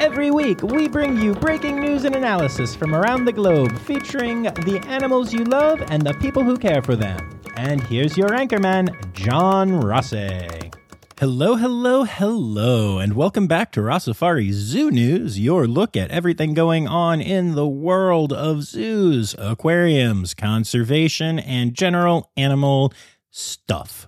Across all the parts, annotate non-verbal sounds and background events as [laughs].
Every week, we bring you breaking news and analysis from around the globe featuring the animals you love and the people who care for them. And here's your anchorman, John Rossi. Hello, hello, hello, and welcome back to Rossafari Zoo News, your look at everything going on in the world of zoos, aquariums, conservation, and general animal stuff.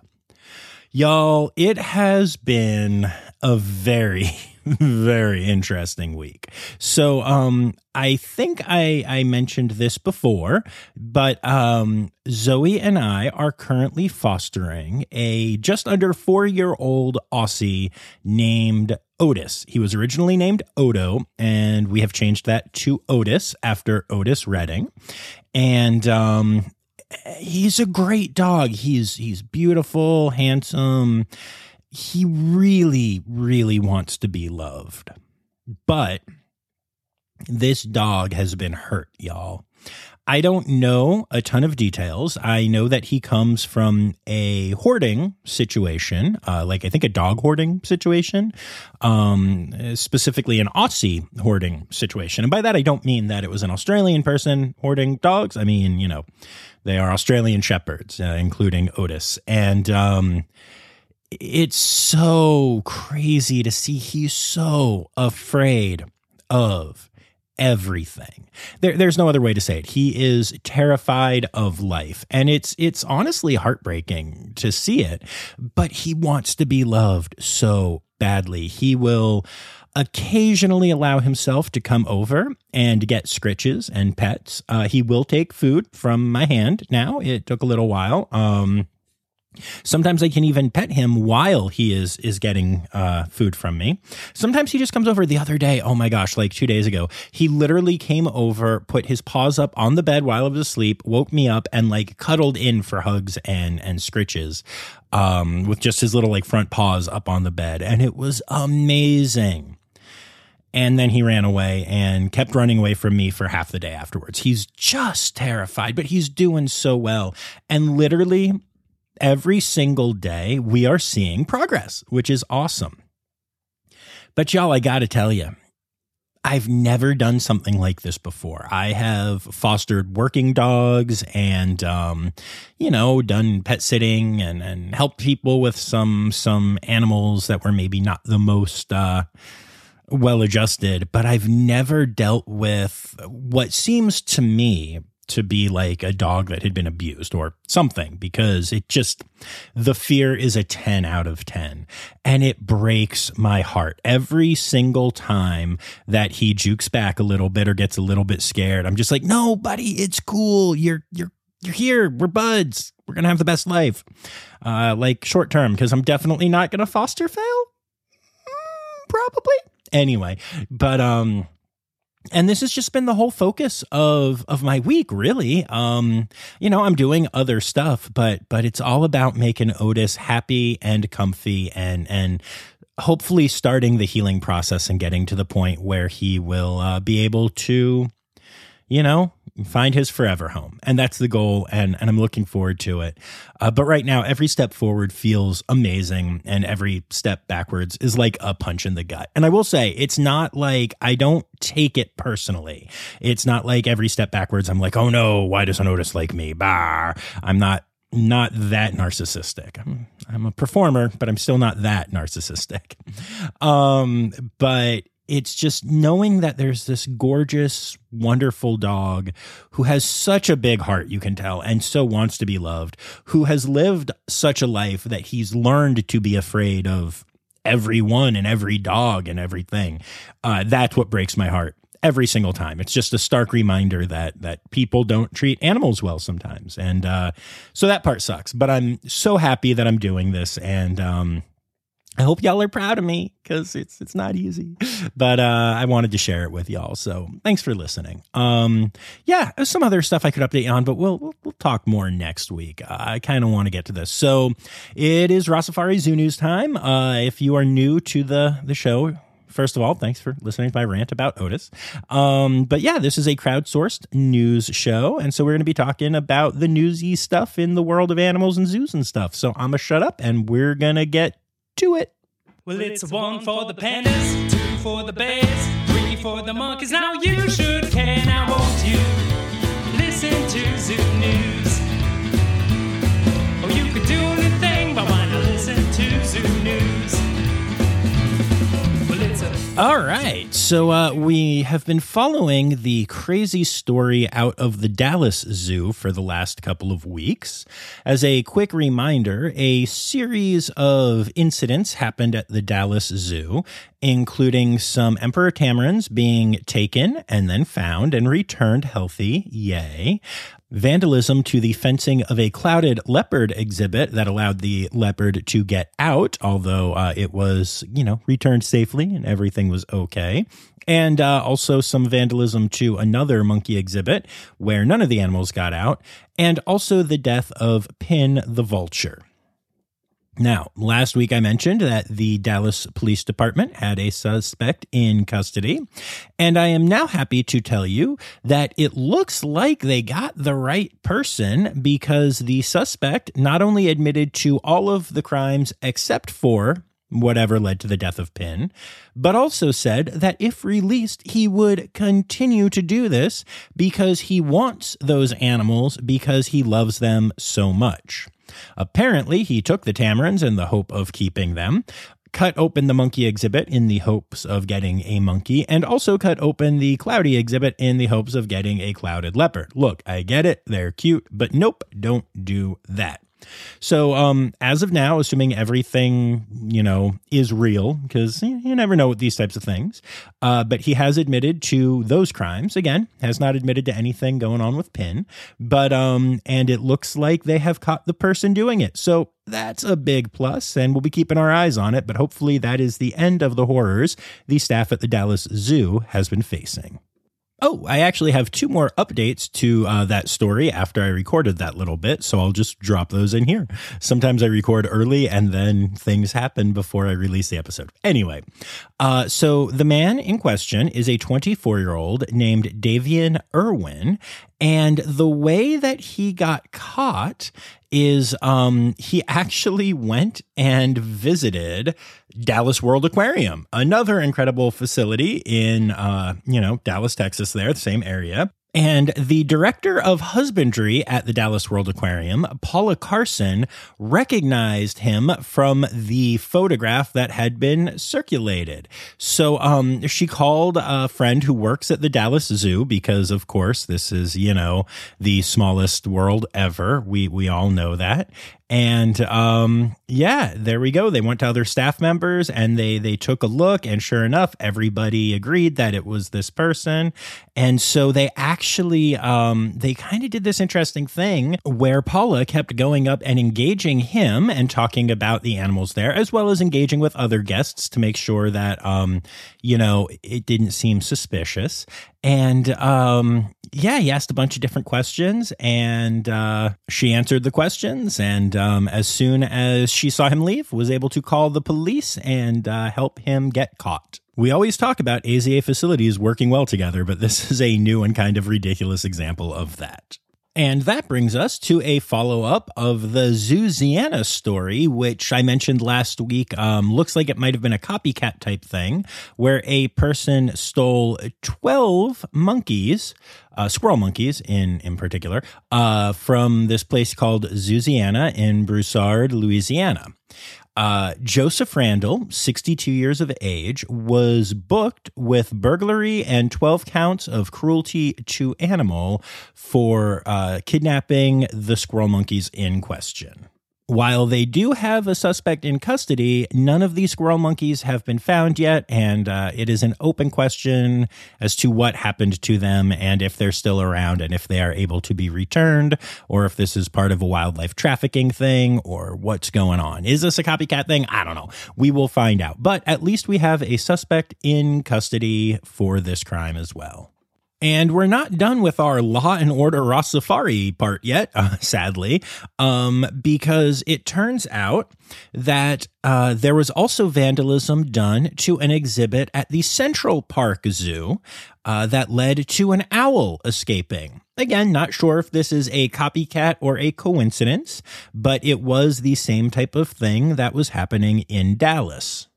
Y'all, it has been a very [laughs] very interesting week. So, um, I think I, I mentioned this before, but um, Zoe and I are currently fostering a just under four year old Aussie named Otis. He was originally named Odo, and we have changed that to Otis after Otis Redding. And um, he's a great dog. He's he's beautiful, handsome he really, really wants to be loved. But this dog has been hurt, y'all. I don't know a ton of details. I know that he comes from a hoarding situation, uh, like I think a dog hoarding situation, um, specifically an Aussie hoarding situation. And by that, I don't mean that it was an Australian person hoarding dogs. I mean, you know, they are Australian shepherds, uh, including Otis. And, um, it's so crazy to see he's so afraid of everything. There, there's no other way to say it. He is terrified of life, and it's it's honestly heartbreaking to see it. But he wants to be loved so badly. He will occasionally allow himself to come over and get scritches and pets. Uh, he will take food from my hand. Now it took a little while. Um, Sometimes I can even pet him while he is is getting uh, food from me. Sometimes he just comes over. The other day, oh my gosh, like two days ago, he literally came over, put his paws up on the bed while I was asleep, woke me up, and like cuddled in for hugs and and scritches, um, with just his little like front paws up on the bed, and it was amazing. And then he ran away and kept running away from me for half the day afterwards. He's just terrified, but he's doing so well. And literally, every single day we are seeing progress, which is awesome. But y'all, I got to tell you, I've never done something like this before. I have fostered working dogs and, um, you know, done pet sitting and, and helped people with some, some animals that were maybe not the most, uh, well adjusted, but I've never dealt with what seems to me to be like a dog that had been abused or something because it just, the fear is a 10 out of 10 and it breaks my heart every single time that he jukes back a little bit or gets a little bit scared. I'm just like, no, buddy, it's cool. You're, you're, you're here. We're buds. We're going to have the best life. Uh, like short term, because I'm definitely not going to foster fail. Mm, probably. Anyway, but, um, and this has just been the whole focus of of my week really. Um you know i'm doing other stuff but but it's all about making otis happy and comfy and and hopefully starting the healing process and getting to the point where he will uh, be able to you know find his forever home. And that's the goal. And, and I'm looking forward to it. Uh, but right now, every step forward feels amazing. And every step backwards is like a punch in the gut. And I will say, it's not like I don't take it personally. It's not like every step backwards, I'm like, oh no, why doesn't Otis like me? Bah. I'm not not that narcissistic. I'm, I'm, a performer, but I'm still not that narcissistic. [laughs] Um, but it's just knowing that there's this gorgeous, wonderful dog who has such a big heart, you can tell, and so wants to be loved, who has lived such a life that he's learned to be afraid of everyone and every dog and everything. Uh, that's what breaks my heart every single time. It's just a stark reminder that that people don't treat animals well sometimes, and uh, so that part sucks. But I'm so happy that I'm doing this, and um, I hope y'all are proud of me because it's it's not easy, but uh, I wanted to share it with y'all. So thanks for listening. Um, yeah, some other stuff I could update you on, but we'll we'll, we'll talk more next week. Uh, I kind of want to get to this. So it is Rossafari Zoo News time. Uh, if you are new to the the show, First of all, thanks for listening to my rant about Otis. Um, but yeah, this is a crowdsourced news show. And so we're going to be talking about the newsy stuff in the world of animals and zoos and stuff. So I'm going to shut up and we're going to get to it. Well, it's one for the pandas, two for the bears, three for the monkeys. Now you should care. Now won't you listen to Zoo News? Or you could do All right. So uh, we have been following the crazy story out of the Dallas Zoo for the last couple of weeks. As a quick reminder, a series of incidents happened at the Dallas Zoo, including some emperor tamarins being taken and then found and returned healthy. Yay. Vandalism to the fencing of a clouded leopard exhibit that allowed the leopard to get out, although uh, it was, you know, returned safely and everything was okay. And uh, also some vandalism to another monkey exhibit where none of the animals got out, and also the death of Pin the vulture. Now, last week I mentioned that the Dallas Police Department had a suspect in custody, and I am now happy to tell you that it looks like they got the right person because the suspect not only admitted to all of the crimes except for whatever led to the death of Pin, but also said that if released, he would continue to do this because he wants those animals because he loves them so much. Apparently, he took the tamarins in the hope of keeping them, cut open the monkey exhibit in the hopes of getting a monkey, and also cut open the cloudy exhibit in the hopes of getting a clouded leopard. Look, I get it, they're cute, but nope, don't do that. So, um, as of now, assuming everything you know is real, because you never know with these types of things, uh, but he has admitted to those crimes. Again, has not admitted to anything going on with Pin, but um, and it looks like they have caught the person doing it. So that's a big plus, and we'll be keeping our eyes on it. But hopefully, that is the end of the horrors the staff at the Dallas Zoo has been facing. Oh, I actually have two more updates to uh, that story after I recorded that little bit, so I'll just drop those in here. Sometimes I record early and then things happen before I release the episode. Anyway, uh, so the man in question is a 24 year old named Davion Irwin, and the way that he got caught is um, he actually went and visited Dallas World Aquarium, another incredible facility in uh, you know Dallas, Texas. There, the same area. And the director of husbandry at the Dallas World Aquarium, Paula Carson, recognized him from the photograph that had been circulated. So um, she called a friend who works at the Dallas Zoo because, of course, this is you know the smallest world ever. We we all know that. And um, yeah, there we go. They went to other staff members and they they took a look, and sure enough, everybody agreed that it was this person. And so they actually um, they kind of did this interesting thing where Paula kept going up and engaging him and talking about the animals there, as well as engaging with other guests to make sure that um, you know it didn't seem suspicious. And um, yeah, he asked a bunch of different questions, and uh, she answered the questions. And um, as soon as she saw him leave, was able to call the police and uh, help him get caught. We always talk about AZA facilities working well together, but this [laughs] is a new and kind of ridiculous example of that. And that brings us to a follow up of the Zoosiana story, which I mentioned last week. Um, looks like it might have been a copycat type thing where a person stole 12 monkeys, uh, squirrel monkeys in, in particular, uh, from this place called Zoosiana in Broussard, Louisiana. Uh, Joseph Randall, 62 years of age, was booked with burglary and 12 counts of cruelty to animal for uh, kidnapping the squirrel monkeys in question. While they do have a suspect in custody, none of these squirrel monkeys have been found yet, and uh, it is an open question as to what happened to them and if they're still around and if they are able to be returned, or if this is part of a wildlife trafficking thing, or what's going on. Is this a copycat thing? I don't know. We will find out. But at least we have a suspect in custody for this crime as well. And we're not done with our Law and Order Rossafari part yet, [laughs] uh, sadly, um, because it turns out that uh, there was also vandalism done to an exhibit at the Central Park Zoo uh, that led to an owl escaping. Again, not sure if this is a copycat or a coincidence, but it was the same type of thing that was happening in Dallas.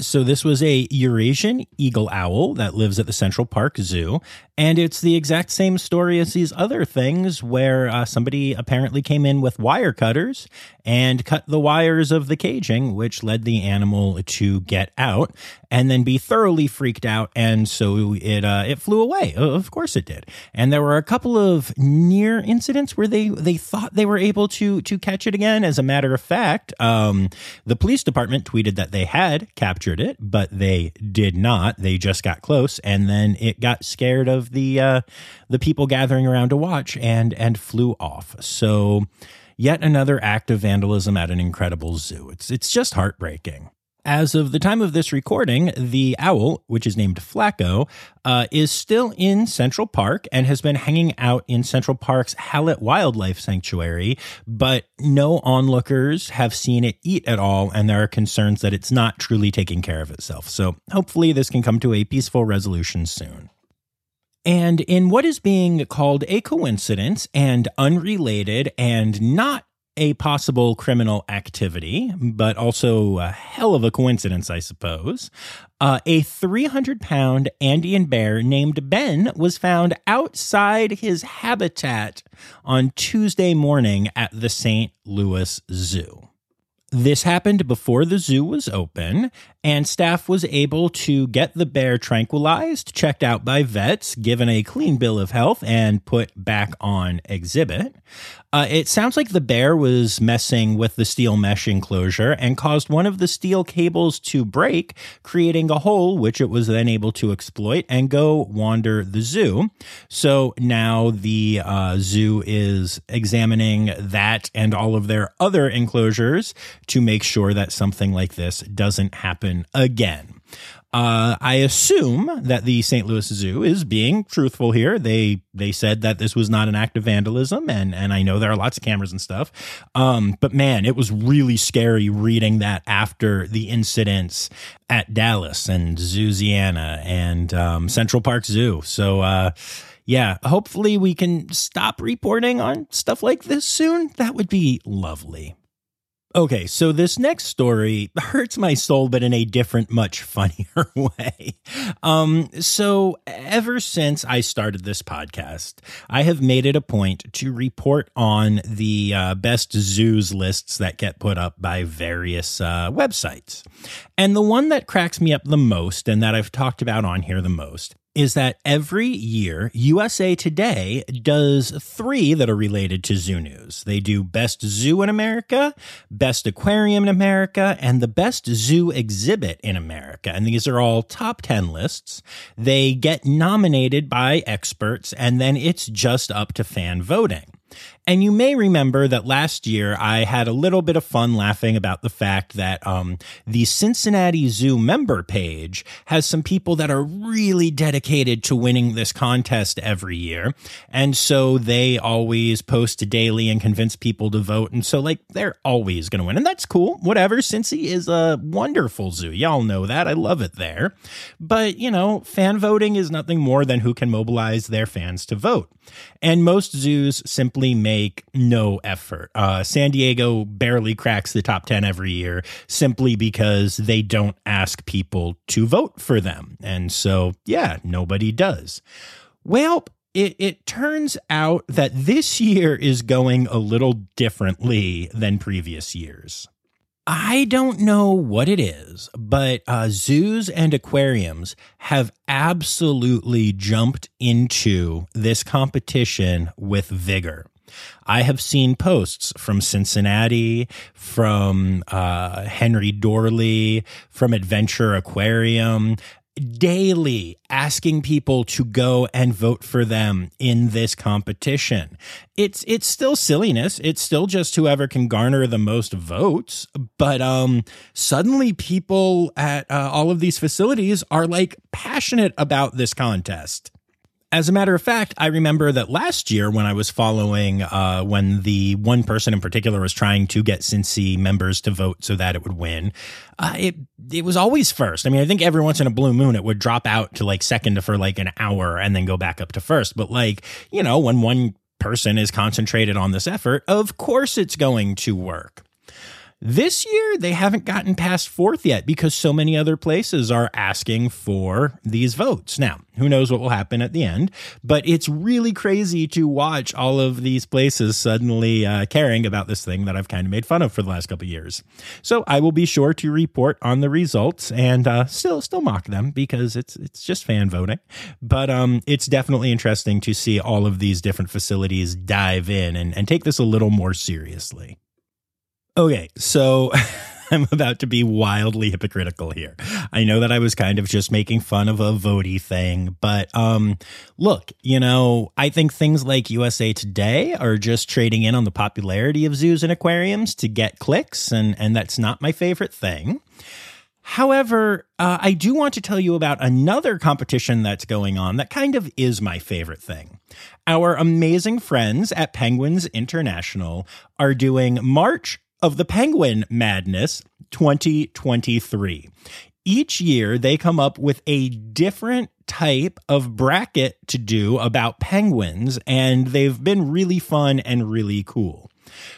So this was a Eurasian eagle owl that lives at the Central Park Zoo, and it's the exact same story as these other things where uh, somebody apparently came in with wire cutters and cut the wires of the caging, which led the animal to get out and then be thoroughly freaked out, and so it uh, it flew away. Of course it did. And there were a couple of near incidents where they they thought they were able to to catch it again. As a matter of fact, um, the police department tweeted that they had captured it, but they did not. They just got close, and then it got scared of the uh, the people gathering around to watch and and flew off. So yet another act of vandalism at an incredible zoo. It's it's just heartbreaking. As of the time of this recording, the owl, which is named Flaco, uh, is still in Central Park and has been hanging out in Central Park's Hallett Wildlife Sanctuary, but no onlookers have seen it eat at all, and there are concerns that it's not truly taking care of itself. So hopefully, this can come to a peaceful resolution soon. And in what is being called a coincidence and unrelated and not a possible criminal activity, but also a hell of a coincidence, I suppose. Uh, a 300 pound Andean bear named Ben was found outside his habitat on Tuesday morning at the St. Louis Zoo. This happened before the zoo was open, and staff was able to get the bear tranquilized, checked out by vets, given a clean bill of health, and put back on exhibit. Uh, it sounds like the bear was messing with the steel mesh enclosure and caused one of the steel cables to break, creating a hole which it was then able to exploit and go wander the zoo. So now the uh, zoo is examining that and all of their other enclosures to make sure that something like this doesn't happen again. Uh, I assume that the St. Louis Zoo is being truthful here. They they said that this was not an act of vandalism, and and I know there are lots of cameras and stuff. Um, but man, it was really scary reading that after the incidents at Dallas and Zoosiana and um, Central Park Zoo. So. Uh, yeah, hopefully we can stop reporting on stuff like this soon. That would be lovely. Okay, so this next story hurts my soul, but in a different, much funnier [laughs] way. Um, so, ever since I started this podcast, I have made it a point to report on the uh, best zoos lists that get put up by various uh, websites. And the one that cracks me up the most, and that I've talked about on here the most, is that every year USA Today does three that are related to zoo news. They do Best Zoo in America, Best Aquarium in America, and the Best Zoo Exhibit in America. And these are all top 10 lists. They get nominated by experts, and then it's just up to fan voting. And you may remember that last year I had a little bit of fun laughing about the fact that um, the Cincinnati Zoo member page has some people that are really dedicated to winning this contest every year. And so they always post daily and convince people to vote. And so, like, they're always going to win. And that's cool. Whatever. Cincy is a wonderful zoo. Y'all know that. I love it there. But, you know, fan voting is nothing more than who can mobilize their fans to vote. And most zoos simply make no effort. Uh, San Diego barely cracks the top 10 every year simply because they don't ask people to vote for them. And so, yeah, nobody does. Well, it, it turns out that this year is going a little differently than previous years. I don't know what it is, but uh, zoos and aquariums have absolutely jumped into this competition with vigor. I have seen posts from Cincinnati, from uh, Henry Doorly, from Adventure Aquarium, daily asking people to go and vote for them in this competition. It's it's still silliness. It's still just whoever can garner the most votes, but um suddenly people at uh, all of these facilities are like passionate about this contest. As a matter of fact, I remember that last year when I was following, uh, when the one person in particular was trying to get Cincy members to vote so that it would win, uh, it it was always first. I mean, I think every once in a blue moon it would drop out to like second for like an hour and then go back up to first. But like you know, when one person is concentrated on this effort, of course it's going to work. This year, they haven't gotten past fourth yet because so many other places are asking for these votes. Now, who knows what will happen at the end, but it's really crazy to watch all of these places suddenly uh, caring about this thing that I've kind of made fun of for the last couple years. So I will be sure to report on the results and uh, still still mock them because it's it's just fan voting. But um, it's definitely interesting to see all of these different facilities dive in and, and take this a little more seriously. Okay, so [laughs] I'm about to be wildly hypocritical here. I know that I was kind of just making fun of a votey thing, but um look, you know, I think things like USA Today are just trading in on the popularity of zoos and aquariums to get clicks and and that's not my favorite thing. However, uh, I do want to tell you about another competition that's going on that kind of is my favorite thing. Our amazing friends at Penguins International are doing March of the Penguin Madness 2023. Each year, they come up with a different type of bracket to do about penguins, and they've been really fun and really cool.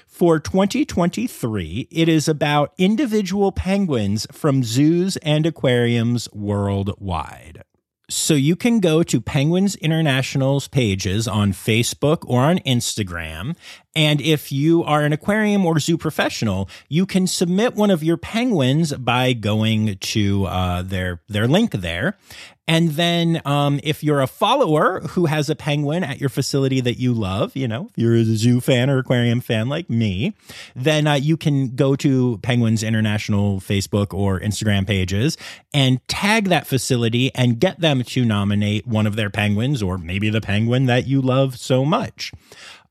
For 2023, it is about individual penguins from zoos and aquariums worldwide. So you can go to Penguins International's pages on Facebook or on Instagram. And if you are an aquarium or zoo professional, you can submit one of your penguins by going to uh, their their link there. And then, um, if you're a follower who has a penguin at your facility that you love, you know, if you're a zoo fan or aquarium fan like me, then uh, you can go to Penguins International Facebook or Instagram pages and tag that facility and get them to nominate one of their penguins or maybe the penguin that you love so much.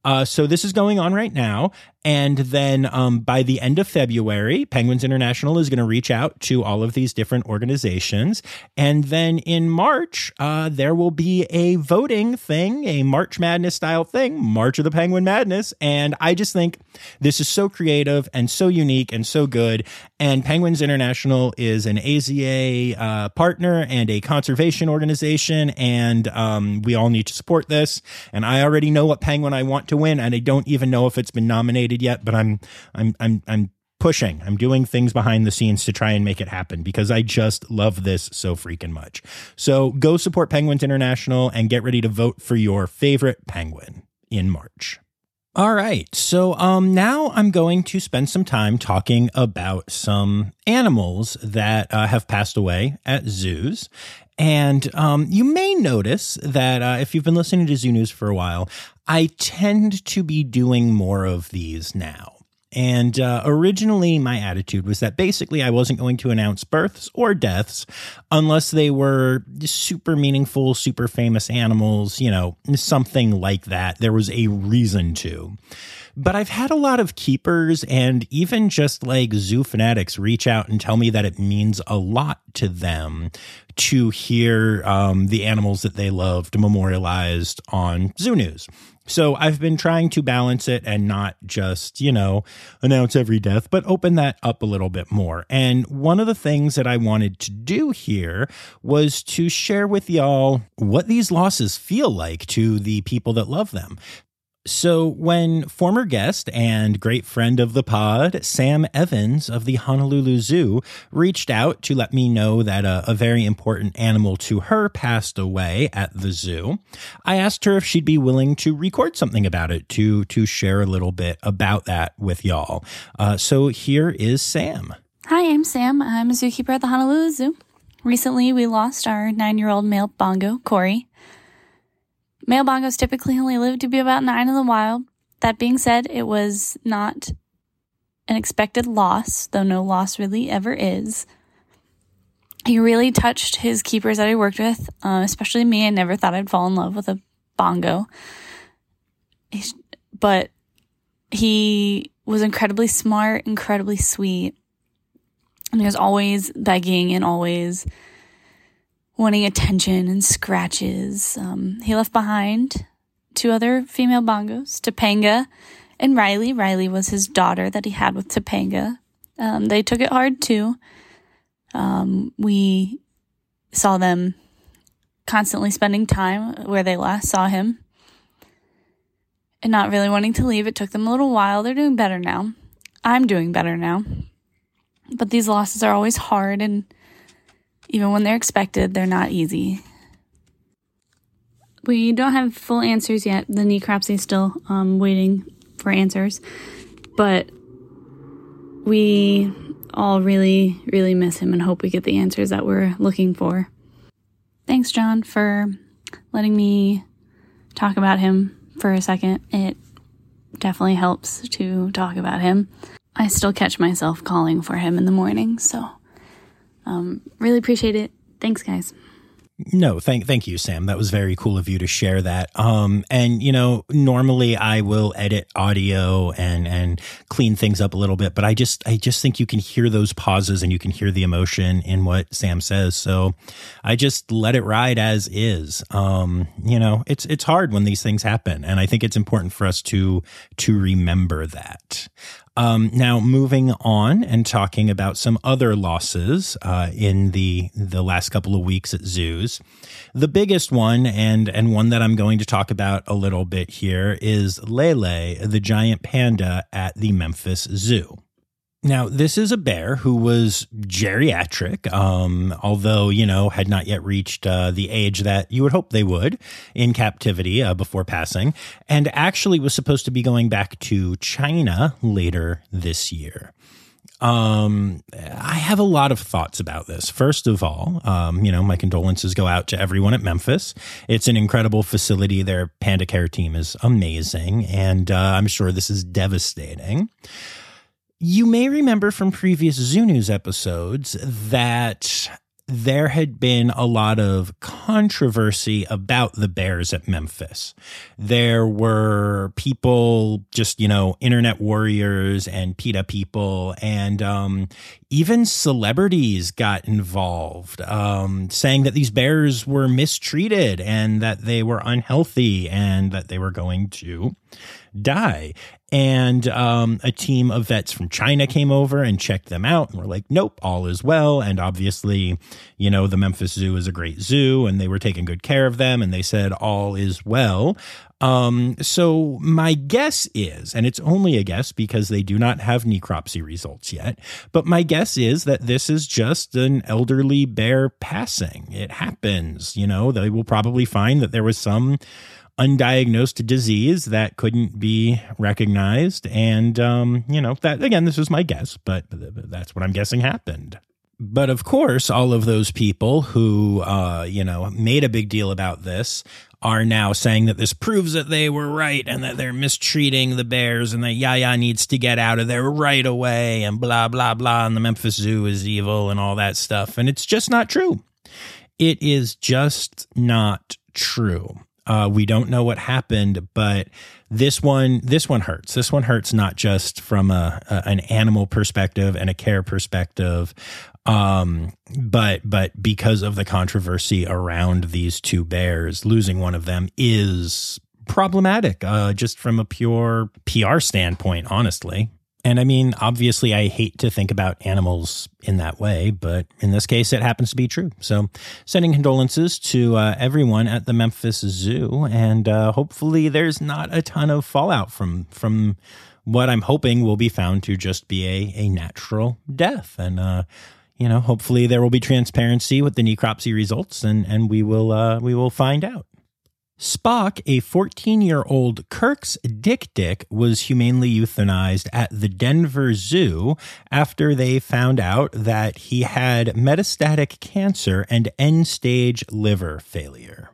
Uh, so this is going on right now. And then um, by the end of February, Penguins International is going to reach out to all of these different organizations. And then in March, uh, there will be a voting thing, a March Madness style thing, March of the Penguin Madness. And I just think this is so creative and so unique and so good. And Penguins International is an AZA uh, partner and a conservation organization. And um, we all need to support this. And I already know what penguin I want to win. And I don't even know if it's been nominated yet, but I'm I'm I'm I'm pushing. I'm doing things behind the scenes to try and make it happen because I just love this so freaking much. So go support Penguins International and get ready to vote for your favorite penguin in March. All right. So um now I'm going to spend some time talking about some animals that uh, have passed away at zoos. And um, you may notice that uh, if you've been listening to Zoo News for a while, I tend to be doing more of these now. And uh, originally, my attitude was that basically I wasn't going to announce births or deaths unless they were super meaningful, super famous animals, you know, something like that. There was a reason to. But I've had a lot of keepers and even just like zoo fanatics reach out and tell me that it means a lot to them to hear um, the animals that they loved memorialized on Zoo News. So I've been trying to balance it and not just, you know, announce every death, but open that up a little bit more. And one of the things that I wanted to do here was to share with y'all what these losses feel like to the people that love them. So, when former guest and great friend of the pod, Sam Evans of the Honolulu Zoo, reached out to let me know that a, a, very important animal to her passed away at the zoo, I asked her if she'd be willing to record something about it to to share a little bit about that with y'all. Uh, so here is Sam. Hi, I'm Sam. I'm a zookeeper at the Honolulu Zoo. Recently, we lost our nine year old male bongo, Corey. Male bongos typically only live to be about nine in the wild. That being said, it was not an expected loss, though no loss really ever is. He really touched his keepers that I worked with, uh, especially me. I never thought I'd fall in love with a bongo. But he was incredibly smart, incredibly sweet. And he was always begging and always wanting attention and scratches. Um, he left behind two other female bongos, Topanga and Riley. Riley was his daughter that he had with Topanga. Um, they took it hard too. Um, we saw them constantly spending time where they last saw him and not really wanting to leave. It took them a little while. They're doing better now. I'm doing better now. But these losses are always hard, and even when they're expected, they're not easy. We don't have full answers yet. The necropsy is still um, waiting for answers, but we all really, really miss him and hope we get the answers that we're looking for. Thanks, John, for letting me talk about him for a second. It definitely helps to talk about him. I still catch myself calling for him in the morning, so um, really appreciate it. Thanks, guys. No, thank thank you, Sam. That was very cool of you to share that. Um, and you know, normally I will edit audio and and clean things up a little bit, but I just I just think you can hear those pauses and you can hear the emotion in what Sam says. So I just let it ride as is. Um, you know, it's it's hard when these things happen, and I think it's important for us to to remember that. Um, now, moving on and talking about some other losses uh, in the the last couple of weeks at zoos. The biggest one, and and one that I'm going to talk about a little bit here, is Lele, the giant panda at the Memphis Zoo. Now, this is a bear who was geriatric, um, although, you know, had not yet reached uh, the age that you would hope they would in captivity uh, before passing, and actually was supposed to be going back to China later this year. Um, I have a lot of thoughts about this. First of all, um, you know, my condolences go out to everyone at Memphis. It's an incredible facility. Their panda care team is amazing, and uh, I'm sure this is devastating. You may remember from previous Zoo News episodes that there had been a lot of controversy about the Bears at Memphis. There were people, just, you know, internet warriors and PETA people, and um, even celebrities got involved, um, saying that these bears were mistreated and that they were unhealthy and that they were going to die. And um, a team of vets from China came over and checked them out and were like, nope, all is well. And obviously, you know, the Memphis Zoo is a great zoo and they were taking good care of them and they said all is well. Um, so my guess is, and it's only a guess because they do not have necropsy results yet, but my guess is that this is just an elderly bear passing. It happens, you know, they will probably find that there was some undiagnosed disease that couldn't be recognized. And, um, you know, that again, this is my guess, but that's what I'm guessing happened. But of course, all of those people who, uh, you know, made a big deal about this are now saying that this proves that they were right and that they're mistreating the bears and that Yaya needs to get out of there right away and blah, blah, blah. And the Memphis Zoo is evil and all that stuff. And it's just not true. It is just not true. Uh, we don't know what happened, but this one, this one hurts. This one hurts not just from a, a an animal perspective and a care perspective, um, but but because of the controversy around these two bears, losing one of them is problematic. Uh, just from a pure PR standpoint, honestly. And I mean, obviously, I hate to think about animals in that way, but in this case, it happens to be true. So, sending condolences to uh, everyone at the Memphis Zoo, and uh, hopefully, there's not a ton of fallout from from what I'm hoping will be found to just be a a natural death. And uh, you know, hopefully, there will be transparency with the necropsy results, and and we will uh, we will find out. Spock, a 14 year old Kirk's dik-dik, was humanely euthanized at the Denver Zoo after they found out that he had metastatic cancer and end stage liver failure.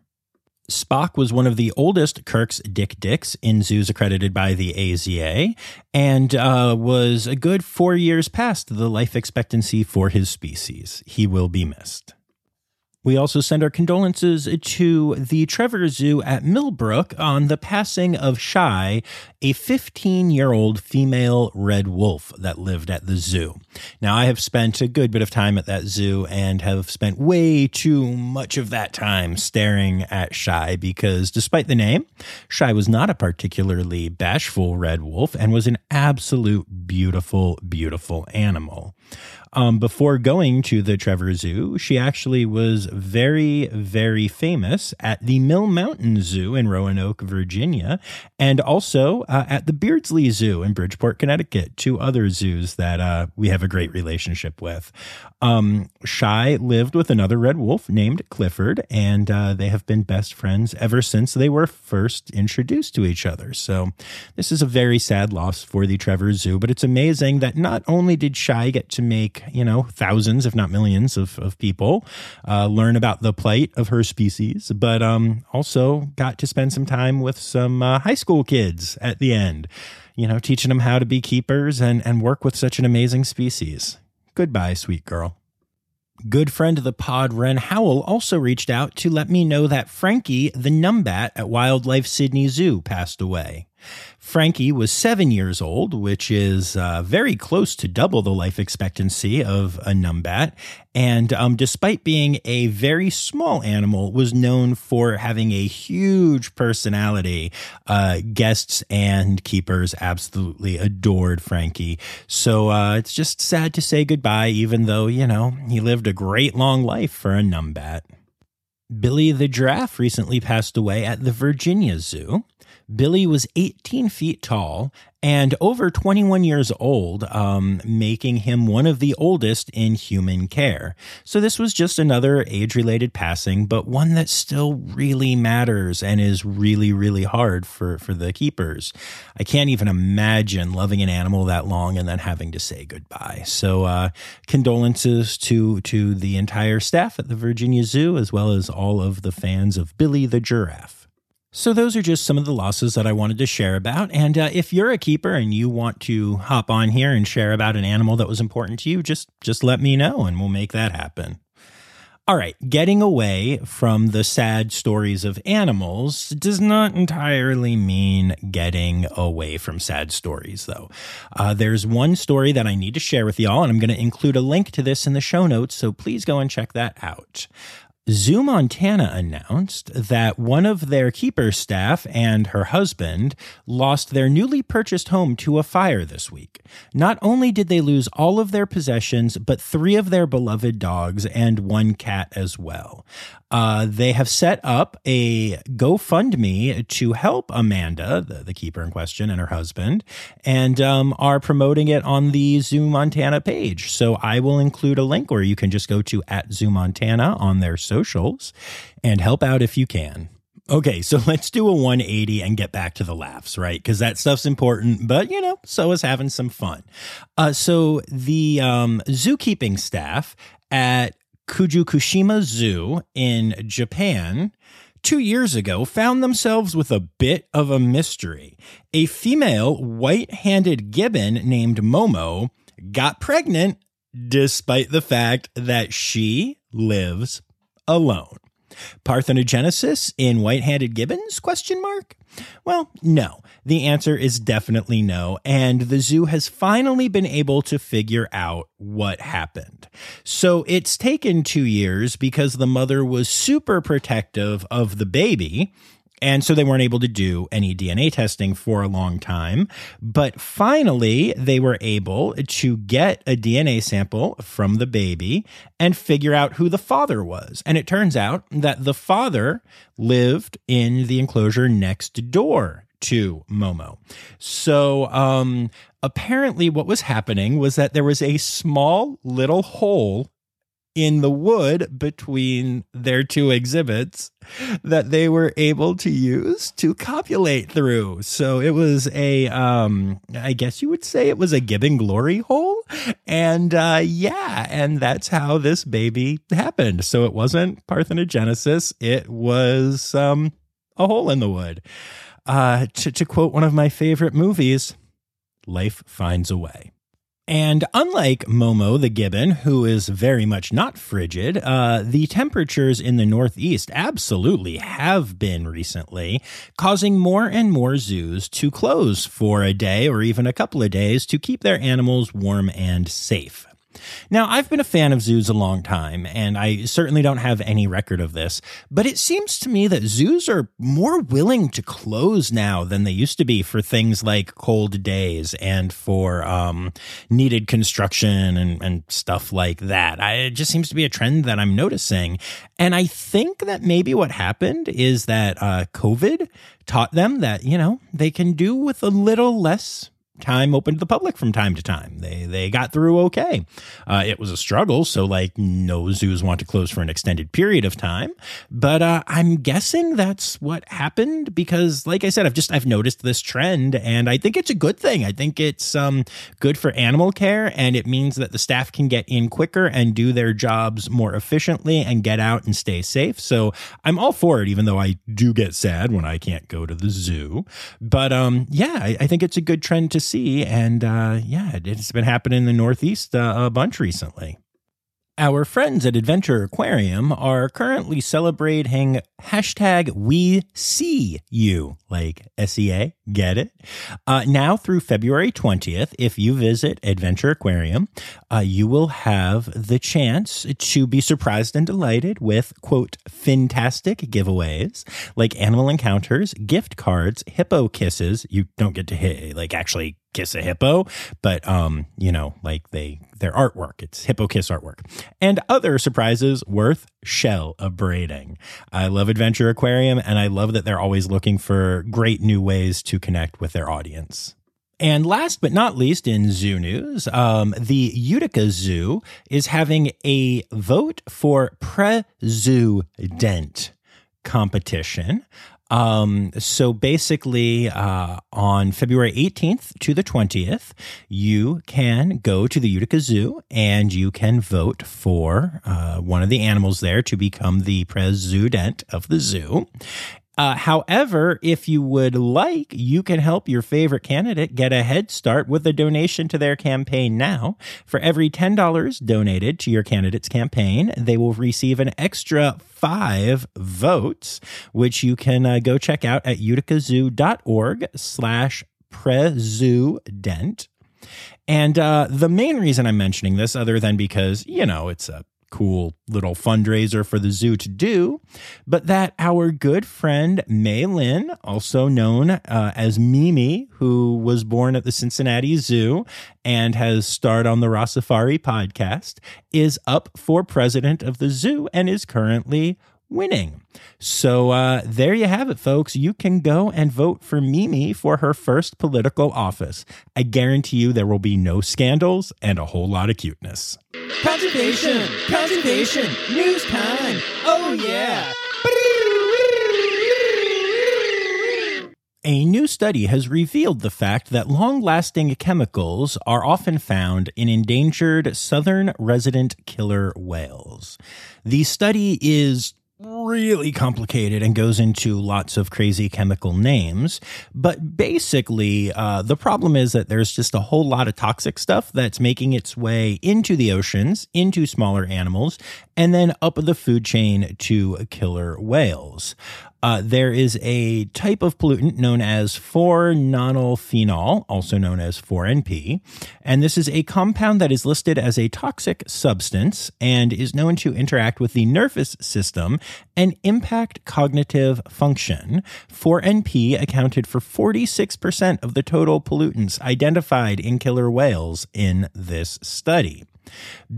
Spock was one of the oldest Kirk's dik-diks in zoos accredited by the AZA and uh, was a good four years past the life expectancy for his species. He will be missed. We also send our condolences to the Trevor Zoo at Millbrook on the passing of Shy, a 15 year old female red wolf that lived at the zoo. Now, I have spent a good bit of time at that zoo and have spent way too much of that time staring at Shy because, despite the name, Shy was not a particularly bashful red wolf and was an absolute beautiful, beautiful animal um, before going to the Trevor Zoo, she actually was very, very famous at the Mill Mountain Zoo in Roanoke, Virginia, and also uh, at the Beardsley Zoo in Bridgeport, Connecticut, two other zoos that uh, we have a great relationship with. Um, Shy lived with another red wolf named Clifford, and uh, they have been best friends ever since they were first introduced to each other. So, this is a very sad loss for the Trevor Zoo, but it's amazing that not only did Shy get to make you know, thousands, if not millions of, of people uh, learn about the plight of her species, but um, also got to spend some time with some uh, high school kids at the end, you know, teaching them how to be keepers and, and work with such an amazing species. Goodbye, sweet girl. Good friend of the pod, Ren Howell, also reached out to let me know that Frankie, the numbat at Wildlife Sydney Zoo, passed away. Frankie was seven years old, which is uh, very close to double the life expectancy of a numbat. And um, despite being a very small animal, was known for having a huge personality. Uh, guests and keepers absolutely adored Frankie. So uh, it's just sad to say goodbye, even though, you know, he lived a great long life for a numbat. Billy the giraffe recently passed away at the Virginia Zoo. Billy was 18 feet tall and over 21 years old, um, making him one of the oldest in human care. So this was just another age related passing, but one that still really matters and is really, really hard for, for the keepers. I can't even imagine loving an animal that long and then having to say goodbye. So, uh, condolences to, to the entire staff at the Virginia Zoo, as well as all of the fans of Billy the Giraffe. So, those are just some of the losses that I wanted to share about. And uh, if you're a keeper and you want to hop on here and share about an animal that was important to you, just just let me know and we'll make that happen. All right, getting away from the sad stories of animals does not entirely mean getting away from sad stories, though. Uh, there's one story that I need to share with y'all, and I'm going to include a link to this in the show notes, so please go and check that out. Zoo Montana announced that one of their keeper staff and her husband lost their newly purchased home to a fire this week. Not only did they lose all of their possessions, but three of their beloved dogs and one cat as well. Uh, they have set up a GoFundMe to help Amanda, the, the keeper in question, and her husband, and um, are promoting it on the Zoo Montana page. So I will include a link, where you can just go to at Zoo Montana on their socials and help out if you can. Okay, so [laughs] let's do a 180 and get back to the laughs, right? Because that stuff's important, but you know, so is having some fun. Uh, so the um, zookeeping staff at Kujukushima Zoo in Japan two years ago found themselves with a bit of a mystery. A female white handed gibbon named Momo got pregnant despite the fact that she lives alone. Parthenogenesis in white-handed gibbons? Question mark. Well, no. The answer is definitely no, and the zoo has finally been able to figure out what happened. So it's taken 2 years because the mother was super protective of the baby and so they weren't able to do any DNA testing for a long time. But finally, they were able to get a DNA sample from the baby and figure out who the father was. And it turns out that the father lived in the enclosure next door to Momo. So, um, apparently, what was happening was that there was a small little hole in the wood between their two exhibits that they were able to use to copulate through. So it was a, um, I guess you would say it was a Gibbon glory hole. And uh, yeah, and that's how this baby happened. So it wasn't parthenogenesis, it was um, a hole in the wood. Uh, to, to quote one of my favorite movies, life finds a way. And unlike Momo the gibbon, who is very much not frigid, uh, the temperatures in the Northeast absolutely have been recently, causing more and more zoos to close for a day or even a couple of days to keep their animals warm and safe. Now, I've been a fan of zoos a long time, and I certainly don't have any record of this, but it seems to me that zoos are more willing to close now than they used to be for things like cold days and for um, needed construction and, and stuff like that. I, it just seems to be a trend that I'm noticing. And I think that maybe what happened is that uh, COVID taught them that, you know, they can do with a little less time open to the public from time to time. They they got through okay. Uh, it was a struggle, so like no zoos want to close for an extended period of time. But uh, I'm guessing that's what happened because, like I said, I've just I've noticed this trend, and I think it's a good thing. I think it's um good for animal care, and it means that the staff can get in quicker and do their jobs more efficiently and get out and stay safe. So I'm all for it, even though I do get sad when I can't go to the zoo. But um yeah, I, I think it's a good trend to see. And uh, yeah, it's been happening in the Northeast uh, a bunch recently. Our friends at Adventure Aquarium are currently celebrating hashtag we see you, like SEA, get it? Uh, now through February 20th, if you visit Adventure Aquarium, uh, you will have the chance to be surprised and delighted with, quote, fantastic giveaways like animal encounters, gift cards, hippo kisses. You don't get to hit, like actually kiss a hippo, but um, you know, like they their artwork. It's hippo kiss artwork. And other surprises worth shell abrading. I love Adventure Aquarium and I love that they're always looking for great new ways to connect with their audience. And last but not least, in zoo news, um, the Utica Zoo is having a vote for president competition. Um, so basically, uh, on February 18th to the 20th, you can go to the Utica Zoo and you can vote for uh, one of the animals there to become the president of the zoo. Uh, however, if you would like, you can help your favorite candidate get a head start with a donation to their campaign now. For every $10 donated to your candidate's campaign, they will receive an extra five votes, which you can uh, go check out at uticazoo.org slash prezudent. And uh, the main reason I'm mentioning this, other than because, you know, it's a cool little fundraiser for the zoo to do, but that our good friend May Lin, also known uh, as Mimi, who was born at the Cincinnati Zoo and has starred on the Rossafari podcast, is up for president of the zoo and is currently winning. So uh, there you have it, folks. You can go and vote for Mimi for her first political office. I guarantee you there will be no scandals and a whole lot of cuteness. Conservation! Conservation! News time! Oh, yeah! A new study has revealed the fact that long lasting chemicals are often found in endangered southern resident killer whales. The study is really complicated and goes into lots of crazy chemical names. But basically, uh, the problem is that there's just a whole lot of toxic stuff that's making its way into the oceans, into smaller animals, and then up the food chain to killer whales. Uh, there is a type of pollutant known as 4-nonylphenol, also known as 4NP, and this is a compound that is listed as a toxic substance and is known to interact with the nervous system and impact cognitive function. 4NP accounted for 46% of the total pollutants identified in killer whales in this study.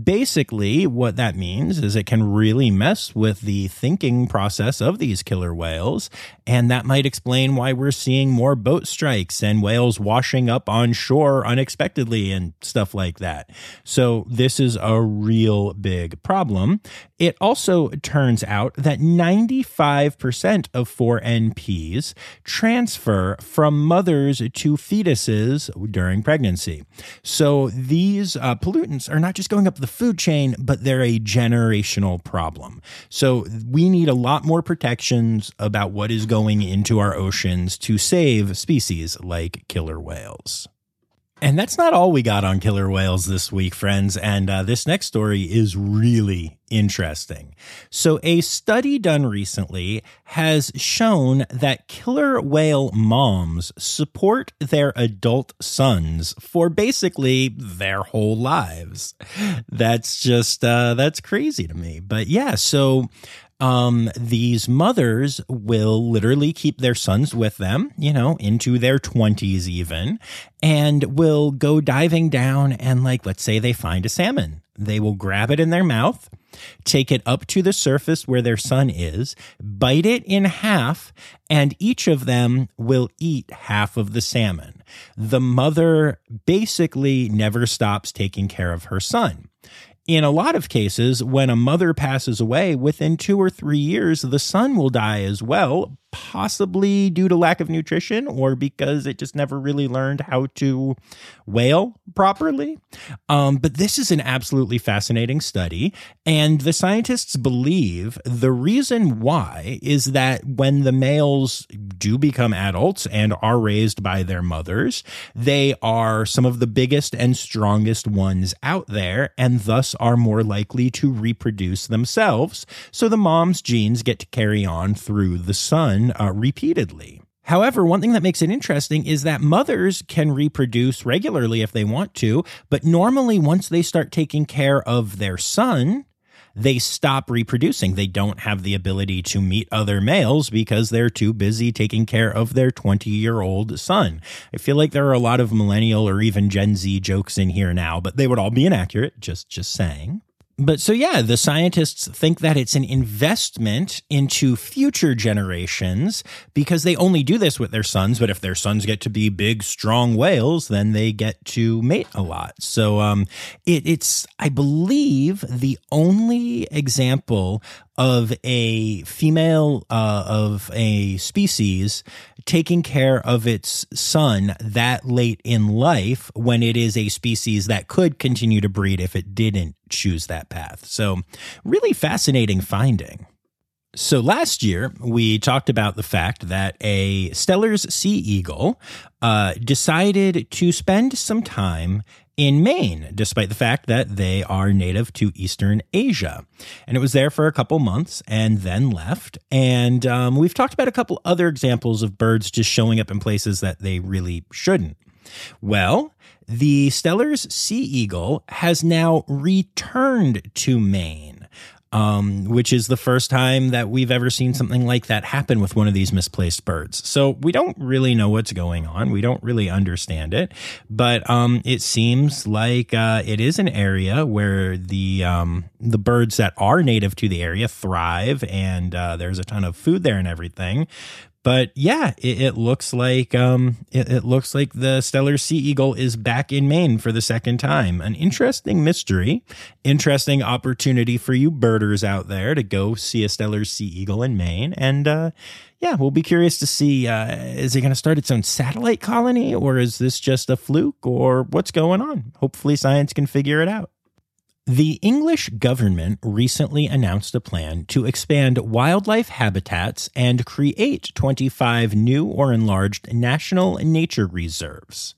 Basically, what that means is it can really mess with the thinking process of these killer whales, and that might explain why we're seeing more boat strikes and whales washing up on shore unexpectedly and stuff like that. So, this is a real big problem. It also turns out that 95% of 4NPs transfer from mothers to fetuses during pregnancy. So these uh, pollutants are not just going up the food chain, but they're a generational problem. So we need a lot more protections about what is going into our oceans to save species like killer whales. And that's not all we got on killer whales this week, friends. And uh, this next story is really interesting. So, a study done recently has shown that killer whale moms support their adult sons for basically their whole lives. That's just, uh, that's crazy to me. But yeah, so um, these mothers will literally keep their sons with them, you know, into their 20s even, and will go diving down and, like, let's say they find a salmon. They will grab it in their mouth, take it up to the surface where their son is, bite it in half, and each of them will eat half of the salmon. The mother basically never stops taking care of her son in a lot of cases, when a mother passes away, within two or three years, the son will die as well, possibly due to lack of nutrition or because it just never really learned how to whale properly. Um, but this is an absolutely fascinating study. And the scientists believe the reason why is that when the males do become adults and are raised by their mothers, they are some of the biggest and strongest ones out there and thus are more likely to reproduce themselves. So the mom's genes get to carry on through the son uh, repeatedly. However, one thing that makes it interesting is that mothers can reproduce regularly if they want to, but normally once they start taking care of their son, they stop reproducing. They don't have the ability to meet other males because they're too busy taking care of their 20 year old son. I feel like there are a lot of millennial or even Gen Z jokes in here now, but they would all be inaccurate. Just, just saying but so yeah, the scientists think that it's an investment into future generations because they only do this with their sons. But if their sons get to be big, strong whales, then they get to mate a lot. So um, it, it's, I believe, the only example of a female uh, of a species taking care of its son that late in life when it is a species that could continue to breed if it didn't choose that path. So, really fascinating finding. So last year, we talked about the fact that a Steller's sea eagle uh, decided to spend some time in Maine, despite the fact that they are native to Eastern Asia. And it was there for a couple months and then left. And um, we've talked about a couple other examples of birds just showing up in places that they really shouldn't. Well, the Steller's sea eagle has now returned to Maine um, which is the first time that we've ever seen something like that happen with one of these misplaced birds. So we don't really know what's going on. We don't really understand it, but um, it seems like uh, it is an area where the um, the birds that are native to the area thrive, and uh, there's a ton of food there and everything but yeah, it, it looks like um, it, it, looks like the Steller sea eagle is back in Maine for the second time. An interesting mystery, interesting opportunity for you birders out there to go see a Steller sea eagle in Maine, and uh, yeah, we'll be curious to see uh, is it going to start its own satellite colony, or is this just a fluke, or what's going on? Hopefully, science can figure it out. The English government recently announced a plan to expand wildlife habitats and create 25 new or enlarged national nature reserves.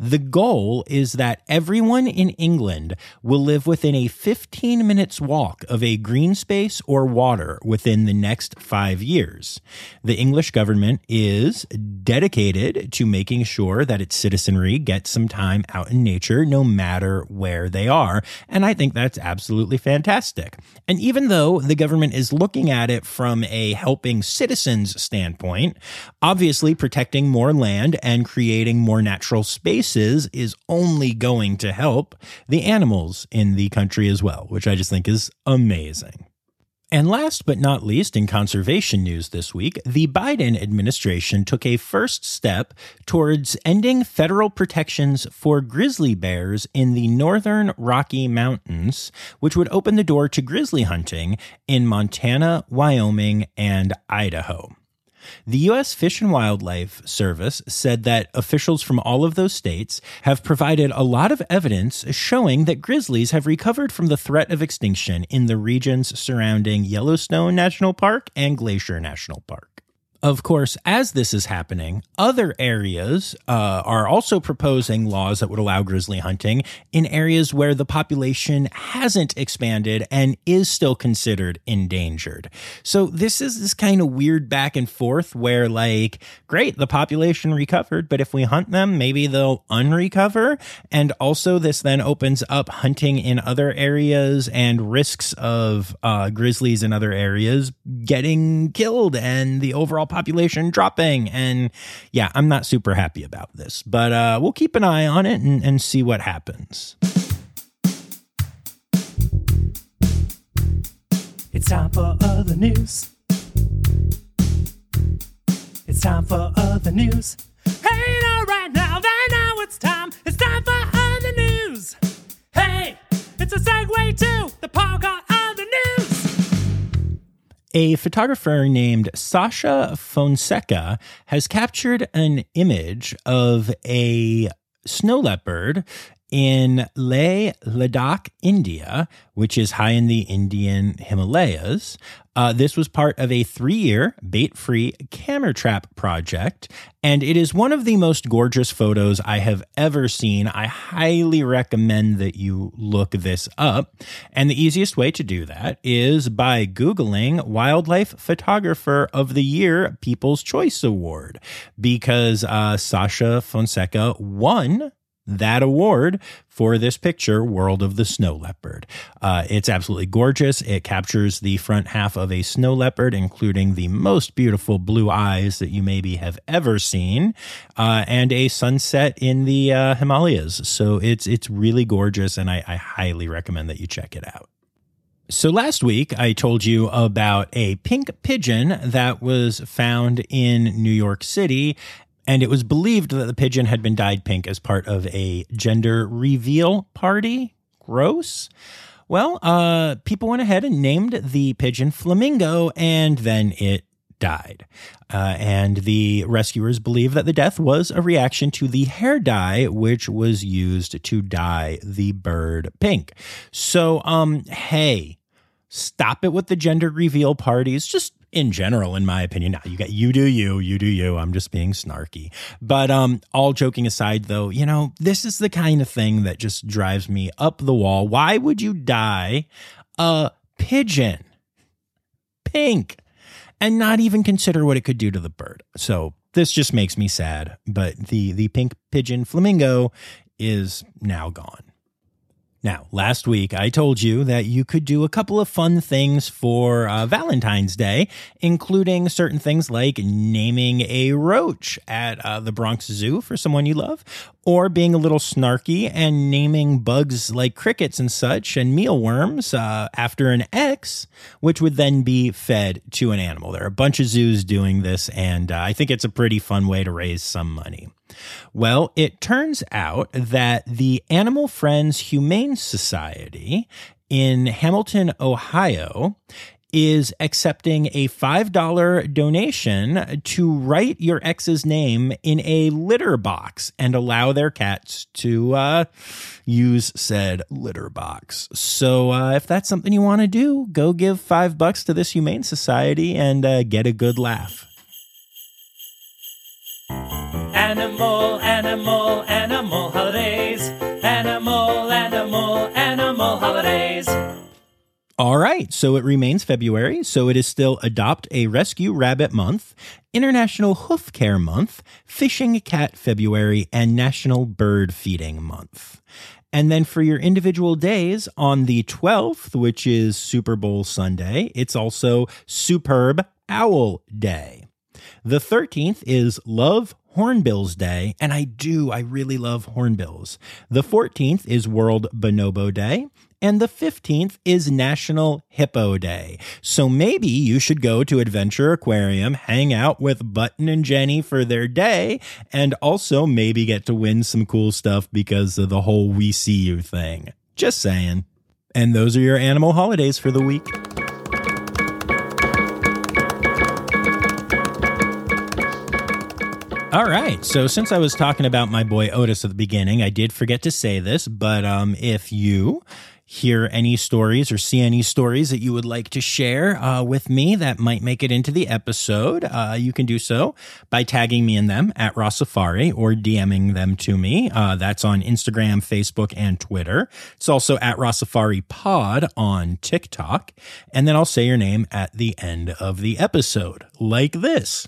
The goal is that everyone in England will live within a 15 minutes walk of a green space or water within the next five years. The English government is dedicated to making sure that its citizenry gets some time out in nature no matter where they are. And I think that's absolutely fantastic. And even though the government is looking at it from a helping citizens standpoint, obviously protecting more land and creating more natural spaces is only going to help the animals in the country as well, which I just think is amazing. And last but not least, in conservation news this week, the Biden administration took a first step towards ending federal protections for grizzly bears in the northern Rocky Mountains, which would open the door to grizzly hunting in Montana, Wyoming, and Idaho. The U.S. Fish and Wildlife Service said that officials from all of those states have provided a lot of evidence showing that grizzlies have recovered from the threat of extinction in the regions surrounding Yellowstone National Park and Glacier National Park. Of course, as this is happening, other areas uh, are also proposing laws that would allow grizzly hunting in areas where the population hasn't expanded and is still considered endangered. So this is this kind of weird back and forth where, like, great, the population recovered, but if we hunt them, maybe they'll unrecover. And also, this then opens up hunting in other areas and risks of uh, grizzlies in other areas getting killed and the overall population dropping. And yeah, I'm not super happy about this, but uh, we'll keep an eye on it and, and see what happens. It's time for other news. It's time for other news. Hey, now, right now, right now it's time. It's time for other news. Hey, it's a segue to the news. A photographer named Sascha Fonseca has captured an image of a snow leopard in Leh Ladakh, India, which is high in the Indian Himalayas. Uh, this was part of a three year bait free camera trap project, and it is one of the most gorgeous photos I have ever seen. I highly recommend that you look this up. And the easiest way to do that is by Googling Wildlife Photographer of the Year People's Choice Award, because uh, Sascha Fonseca won that award for this picture, World of the Snow Leopard. Uh, it's absolutely gorgeous. It captures the front half of a snow leopard, including the most beautiful blue eyes that you maybe have ever seen, uh, and a sunset in the uh, Himalayas. So it's it's really gorgeous, and I, I highly recommend that you check it out. So last week I told you about a pink pigeon that was found in New York City and it was believed that the pigeon had been dyed pink as part of a gender reveal party. Gross. Well, uh, people went ahead and named the pigeon Flamingo, and then it died. Uh, and the rescuers believe that the death was a reaction to the hair dye, which was used to dye the bird pink. So, um, hey, stop it with the gender reveal parties. Just in general, in my opinion. Now you got you do you, you do you. I'm just being snarky. But um, all joking aside, though, you know, this is the kind of thing that just drives me up the wall. Why would you dye a pigeon pink and not even consider what it could do to the bird? So this just makes me sad. But the the pink pigeon flamingo is now gone. Now, last week I told you that you could do a couple of fun things for uh, Valentine's Day, including certain things like naming a roach at uh, the Bronx Zoo for someone you love, or being a little snarky and naming bugs like crickets and such and mealworms uh, after an X, which would then be fed to an animal. There are a bunch of zoos doing this, and uh, I think it's a pretty fun way to raise some money. Well, it turns out that the Animal Friends Humane Society in Hamilton, Ohio, is accepting a $5 donation to write your ex's name in a litter box and allow their cats to uh, use said litter box. So uh, if that's something you want to do, go give five bucks to this humane society and uh, get a good laugh. Animal, animal, animal holidays. Animal, animal, animal holidays. All right, so it remains February, so it is still Adopt a Rescue Rabbit Month, International Hoof Care Month, Fishing Cat February, and National Bird Feeding Month. And then for your individual days, on the 12th, which is Super Bowl Sunday, it's also Superb Owl Day. The 13th is Love Hornbills Day, and I do, I really love hornbills. The 14th is World Bonobo Day, and the 15th is National Hippo Day. So maybe you should go to Adventure Aquarium, hang out with Button and Genny for their day, and also maybe get to win some cool stuff because of the whole We See You thing. Just saying. And those are your animal holidays for the week. All right. So since I was talking about my boy Otis at the beginning, I did forget to say this, but um, if you hear any stories or see any stories that you would like to share uh, with me that might make it into the episode, uh, you can do so by tagging me in them at Rossafari or DMing them to me. Uh, that's on Instagram, Facebook, and Twitter. It's also at Rossafari Pod on TikTok. And then I'll say your name at the end of the episode, like this.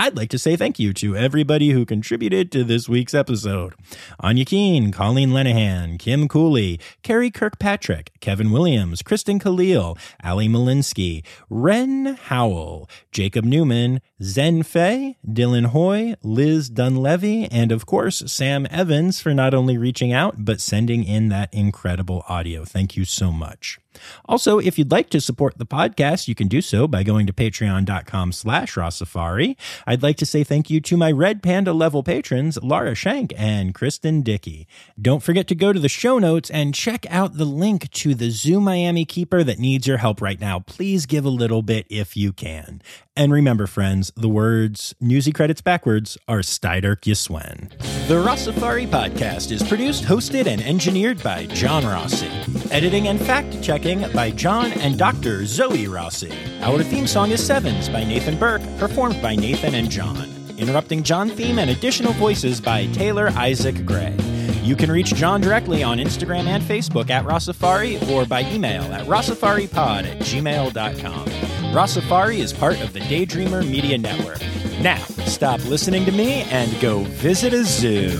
I'd like to say thank you to everybody who contributed to this week's episode. Anya Keen, Colleen Lenahan, Kim Cooley, Carrie Kirkpatrick, Kevin Williams, Kristen Khalil, Ali Malinsky, Ren Howell, Jacob Newman, Zen Fei, Dylan Hoy, Liz Dunlevy, and of course, Sam Evans for not only reaching out, but sending in that incredible audio. Thank you so much. Also, if you'd like to support the podcast, you can do so by going to patreon.com slash Rossafari. I'd like to say thank you to my Red Panda level patrons, Laura Shank and Kristen Dickey. Don't forget to go to the show notes and check out the link to the Zoo Miami Keeper that needs your help right now. Please give a little bit if you can. And remember, friends, the words newsy credits backwards are Steiderk Yiswen. The Rossafari podcast is produced, hosted, and engineered by John Rossi. Editing and fact checking by John and Dr. Zoe Rossi. Our theme song is Sevens by Nathan Burke, performed by Nathan and John. Interrupting John theme and additional voices by Taylor Isaac Gray. You can reach John directly on Instagram and Facebook at Rossafari or by email at rossafaripod at gmail.com. Rossafari is part of the Daydreamer Media Network. Now, stop listening to me and go visit a zoo.